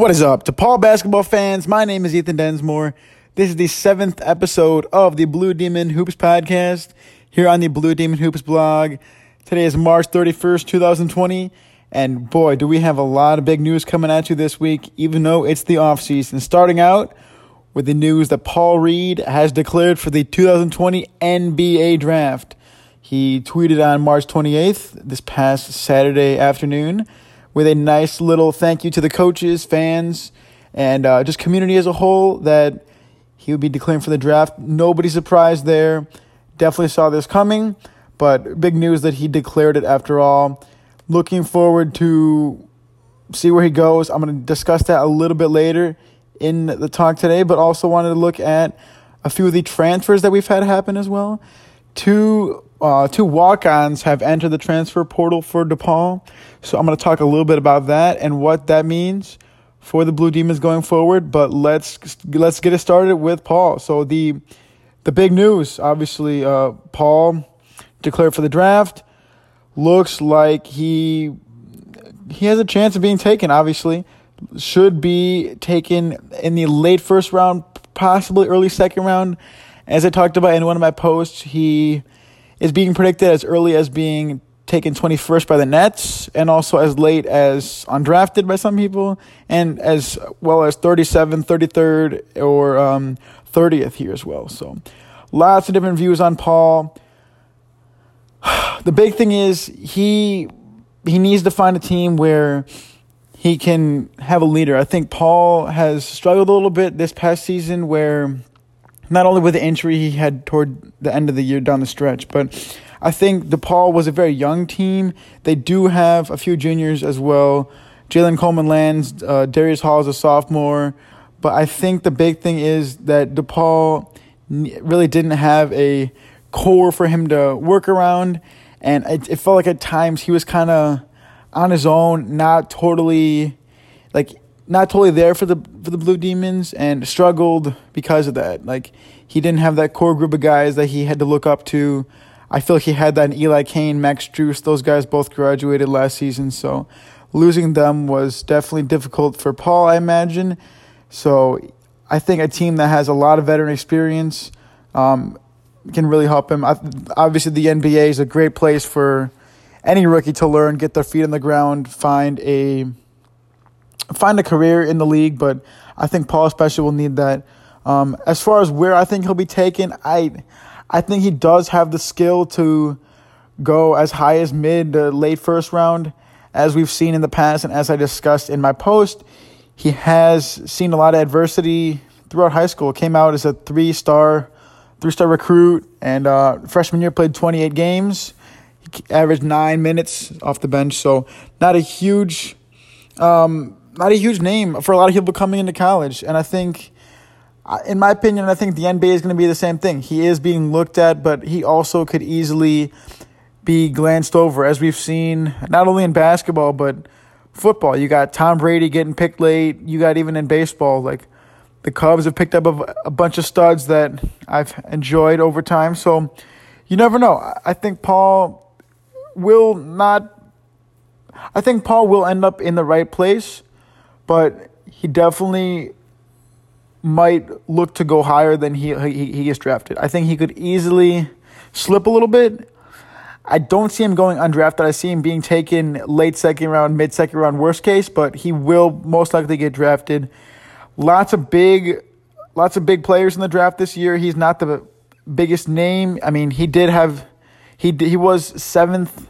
What is up, DePaul basketball fans? My name is Ethan Densmore. This is the seventh episode of the Blue Demon Hoops podcast here on the Blue Demon Hoops blog. Today is March 31st, 2020, and boy, do we have a lot of big news coming at you this week, even though it's the off season. Starting out with the news that Paul Reed has declared for the 2020 NBA draft. He tweeted on March 28th, this past Saturday afternoon with a nice little thank you to the coaches, fans, and uh, just community as a whole that he would be declaring for the draft. Nobody surprised there. Definitely saw this coming, but big news that he declared it after all. Looking forward to see where he goes. I'm going to discuss that a little bit later in the talk today, but also wanted to look at a few of the transfers that we've had happen as well. Two uh, two walk-ons have entered the transfer portal for DePaul. So I'm going to talk a little bit about that and what that means for the Blue Demons going forward. But let's let's get it started with Paul. So the the big news, obviously, uh, Paul declared for the draft. Looks like he he has a chance of being taken. Obviously, should be taken in the late first round, possibly early second round. As I talked about in one of my posts, he is being predicted as early as being taken 21st by the Nets and also as late as undrafted by some people and as well as 37th, 33rd, or um, 30th here as well. So lots of different views on Paul. The big thing is he he needs to find a team where he can have a leader. I think Paul has struggled a little bit this past season where not only with the injury he had toward the end of the year down the stretch, but I think DePaul was a very young team. They do have a few juniors as well. Jalen Coleman-Lands, uh, Darius Hall is a sophomore. But I think the big thing is that DePaul really didn't have a core for him to work around. And it, it felt like at times he was kind of on his own, not totally like not totally there for the for the Blue Demons and struggled because of that. Like he didn't have that core group of guys that he had to look up to. I feel like he had that in Eli Cain, Max Strus. Those guys both graduated last season, so losing them was definitely difficult for Paul, I imagine. So I think a team that has a lot of veteran experience um, can really help him. I, obviously, the NBA is a great place for any rookie to learn, get their feet on the ground, find a find a career in the league, but I think Paul especially will need that. Um, as far as where I think he'll be taken, I I think he does have the skill to go as high as mid to late first round, as we've seen in the past, and as I discussed in my post, he has seen a lot of adversity throughout high school. Came out as a three star three star recruit, and uh, freshman year played 28 games. He averaged nine minutes off the bench, so not a huge um, not a huge name for a lot of people coming into college. And I think, in my opinion, I think the NBA is going to be the same thing. He is being looked at, but he also could easily be glanced over, as we've seen not only in basketball, but football. You got Tom Brady getting picked late. You got even in baseball, like the Cubs have picked up a, a bunch of studs that I've enjoyed over time. So you never know. I think Paul will not. I think Paul will end up in the right place but he definitely might look to go higher than he, he he gets drafted. I think he could easily slip a little bit. I don't see him going undrafted. I see him being taken late second round, mid second round, worst case, but he will most likely get drafted. Lots of big, lots of big players in the draft this year. He's not the biggest name. I mean, he did have, he he was seventh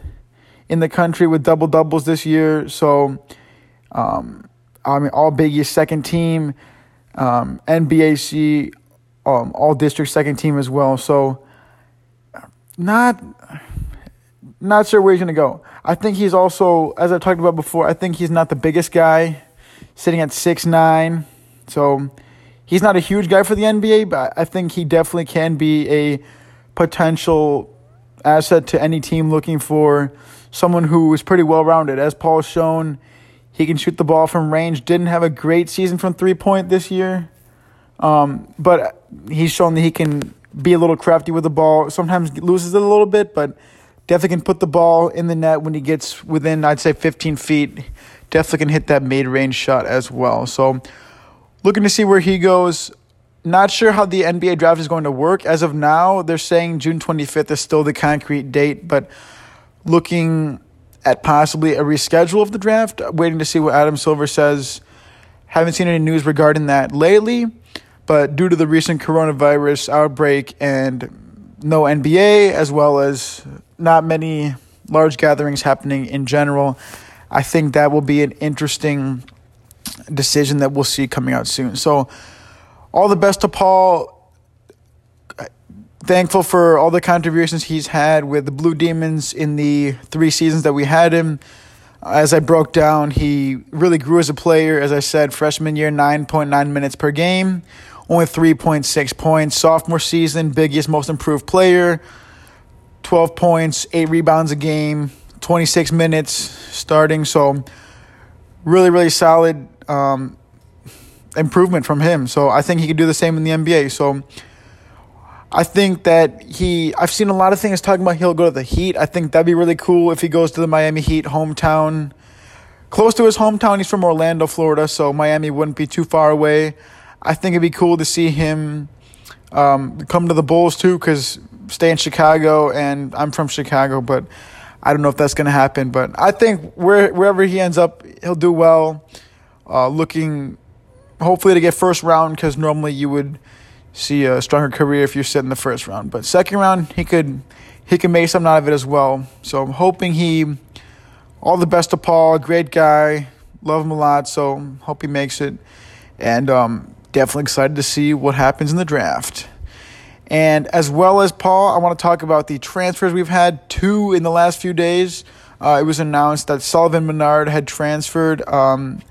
in the country with double doubles this year. So, um, I mean, all Big East second team, um, NBAC, um, all district second team as well. So, not not sure where he's gonna go. I think he's also, as I talked about before, I think he's not the biggest guy, sitting at six nine. So, he's not a huge guy for the NBA, but I think he definitely can be a potential asset to any team looking for someone who is pretty well rounded. As Paul's shown he can shoot the ball from range. Didn't have a great season from three point this year, um, but he's shown that he can be a little crafty with the ball. Sometimes loses it a little bit, but definitely can put the ball in the net when he gets within, I'd say, 15 feet. definitely can hit that mid range shot as well. So, looking to see where he goes. Not sure how the NBA draft is going to work. As of now, they're saying June 25th is still the concrete date, but looking at possibly a reschedule of the draft, waiting to see what Adam Silver says. Haven't seen any news regarding that lately, but due to the recent coronavirus outbreak and no NBA, as well as not many large gatherings happening in general, I think that will be an interesting decision that we'll see coming out soon. So, all the best to Paul. Thankful for all the contributions he's had with the Blue Demons in the three seasons that we had him. As I broke down, he really grew as a player. As I said, freshman year, 9.9 minutes per game, only 3.6 points. Sophomore season, biggest, most improved player, 12 points, 8 rebounds a game, 26 minutes starting. So, really, really solid um, improvement from him. So, I think he could do the same in the NBA. So, I think that he, I've seen a lot of things talking about he'll go to the Heat. I think that'd be really cool if he goes to the Miami Heat hometown. Close to his hometown, he's from Orlando, Florida, so Miami wouldn't be too far away. I think it'd be cool to see him um, come to the Bulls too, because stay in Chicago, and I'm from Chicago, but I don't know if that's going to happen. But I think where, wherever he ends up, he'll do well. Uh, looking hopefully to get first round, because normally you would see a stronger career if you sit in the first round. But second round, he could he could make something out of it as well. So I'm hoping he all the best to Paul, great guy, love him a lot. So hope he makes it, and um, definitely excited to see what happens in the draft. And as well as Paul, I want to talk about the transfers we've had two in the last few days. Uh, it was announced that Sullivan Menard had transferred um,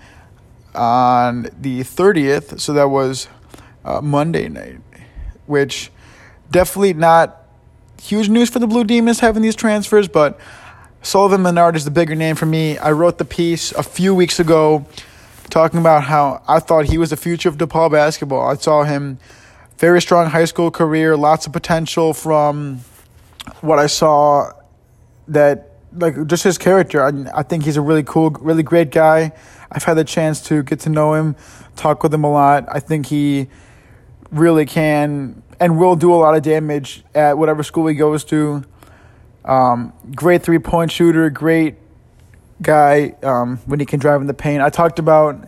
on the 30th, so that was uh, Monday night, which definitely not huge news for the Blue Demons having these transfers, but Sullivan Menard is the bigger name for me. I wrote the piece a few weeks ago talking about how I thought he was the future of DePaul basketball. I saw him very strong high school career, lots of potential from what I saw that like just his character. I, I think he's a really cool, really great guy. I've had the chance to get to know him, talk with him a lot. I think he really can and will do a lot of damage at whatever school he goes to. Um, great three point shooter, great guy um, when he can drive in the paint. I talked about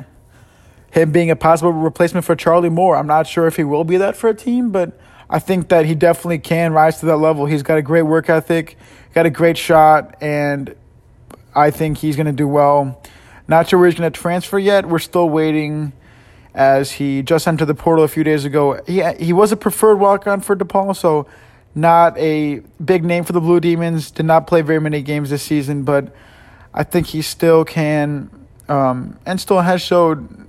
him being a possible replacement for Charlie Moore. I'm not sure if he will be that for a team, but I think that he definitely can rise to that level. He's got a great work ethic, got a great shot, and I think he's going to do well. Not sure where he's going to transfer yet. We're still waiting as he just entered the portal a few days ago. He he was a preferred walk on for DePaul, so not a big name for the Blue Demons. Did not play very many games this season, but I think he still can um, and still has showed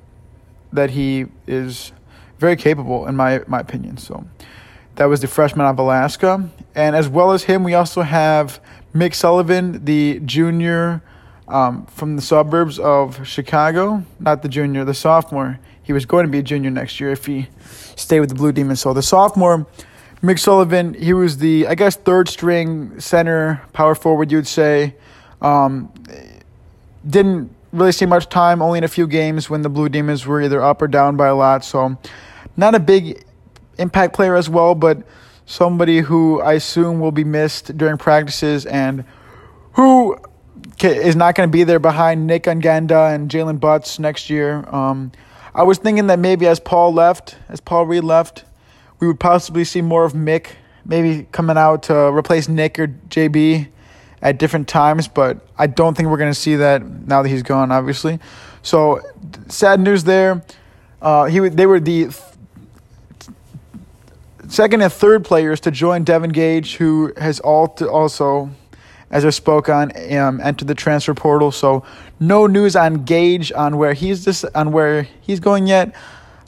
that he is very capable in my my opinion. So that was the freshman of Alaska, and as well as him, we also have Mick Sullivan, the junior um, from the suburbs of Chicago. Not the junior, the sophomore he was going to be a junior next year if he stayed with the Blue Demons. So the sophomore, Mick Sullivan, he was the, I guess, third string center, power forward, you would say. Um, didn't really see much time, only in a few games when the Blue Demons were either up or down by a lot. So not a big impact player as well, but somebody who I assume will be missed during practices and who is not going to be there behind Nick Ongenda and Jaylen Butz next year. Um, I was thinking that maybe as Paul left, as Paul Reed left, we would possibly see more of Mick, maybe coming out to replace Nick or JB at different times, but I don't think we're going to see that now that he's gone, obviously. So, sad news there. Uh, he they were the th- second and third players to join Devin Gage, who has also as I spoke on, um, entered the transfer portal. So no news on Gage on where he's this on where he's going yet.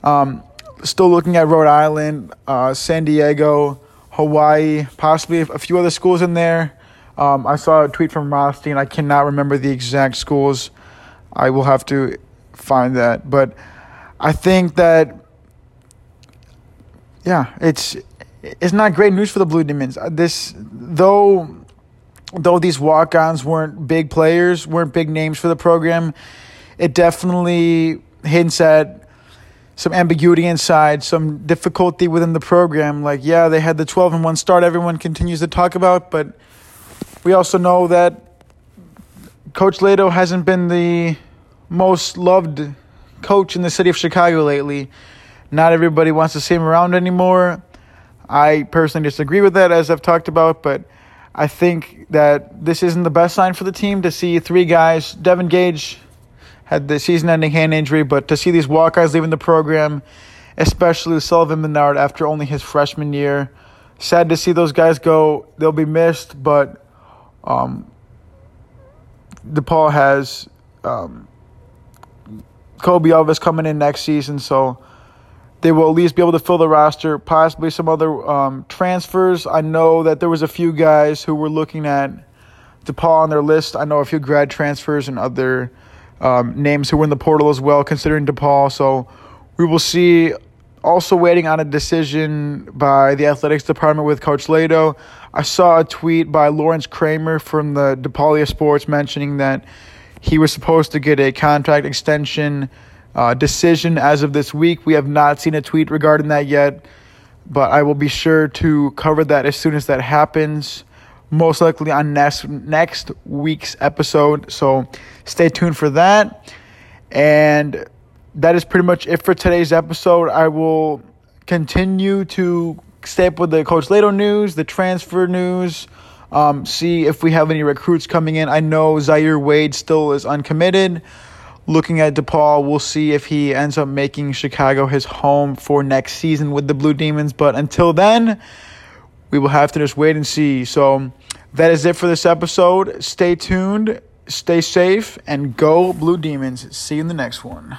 Um, still looking at Rhode Island, uh, San Diego, Hawaii, possibly a few other schools in there. Um, I saw a tweet from Rothstein. I cannot remember the exact schools. I will have to find that, but I think that yeah, it's it's not great news for the Blue Demons. This though though these walk-ons weren't big players, weren't big names for the program, it definitely hints at some ambiguity inside, some difficulty within the program. Like, yeah, they had the 12 and 1 start everyone continues to talk about, but we also know that Coach Leitao hasn't been the most loved coach in the city of Chicago lately. Not everybody wants to see him around anymore. I personally disagree with that, as I've talked about, but I think that this isn't the best sign for the team to see three guys. Devin Gage had the season ending hand injury, but to see these walk-guys leaving the program, especially Sullivan Menard after only his freshman year, sad to see those guys go. They'll be missed, but um, DePaul has um, Kobe Elvis coming in next season, so they will at least be able to fill the roster. Possibly some other um, transfers. I know that there was a few guys who were looking at DePaul on their list. I know a few grad transfers and other um, names who were in the portal as well, considering DePaul. So we will see. Also waiting on a decision by the athletics department with Coach Leitao. I saw a tweet by Lawrence Kramer from the DePaulia Sports mentioning that he was supposed to get a contract extension uh, decision as of this week. We have not seen a tweet regarding that yet, but I will be sure to cover that as soon as that happens. Most likely on next next week's episode. So stay tuned for that. And that is pretty much it for today's episode. I will continue to stay up with the Coach Leitao news, the transfer news, um, see if we have any recruits coming in. I know Zaire Wade still is uncommitted. Looking at DePaul, we'll see if he ends up making Chicago his home for next season with the Blue Demons. But until then, we will have to just wait and see. So that is it for this episode. Stay tuned, stay safe, and go Blue Demons. See you in the next one.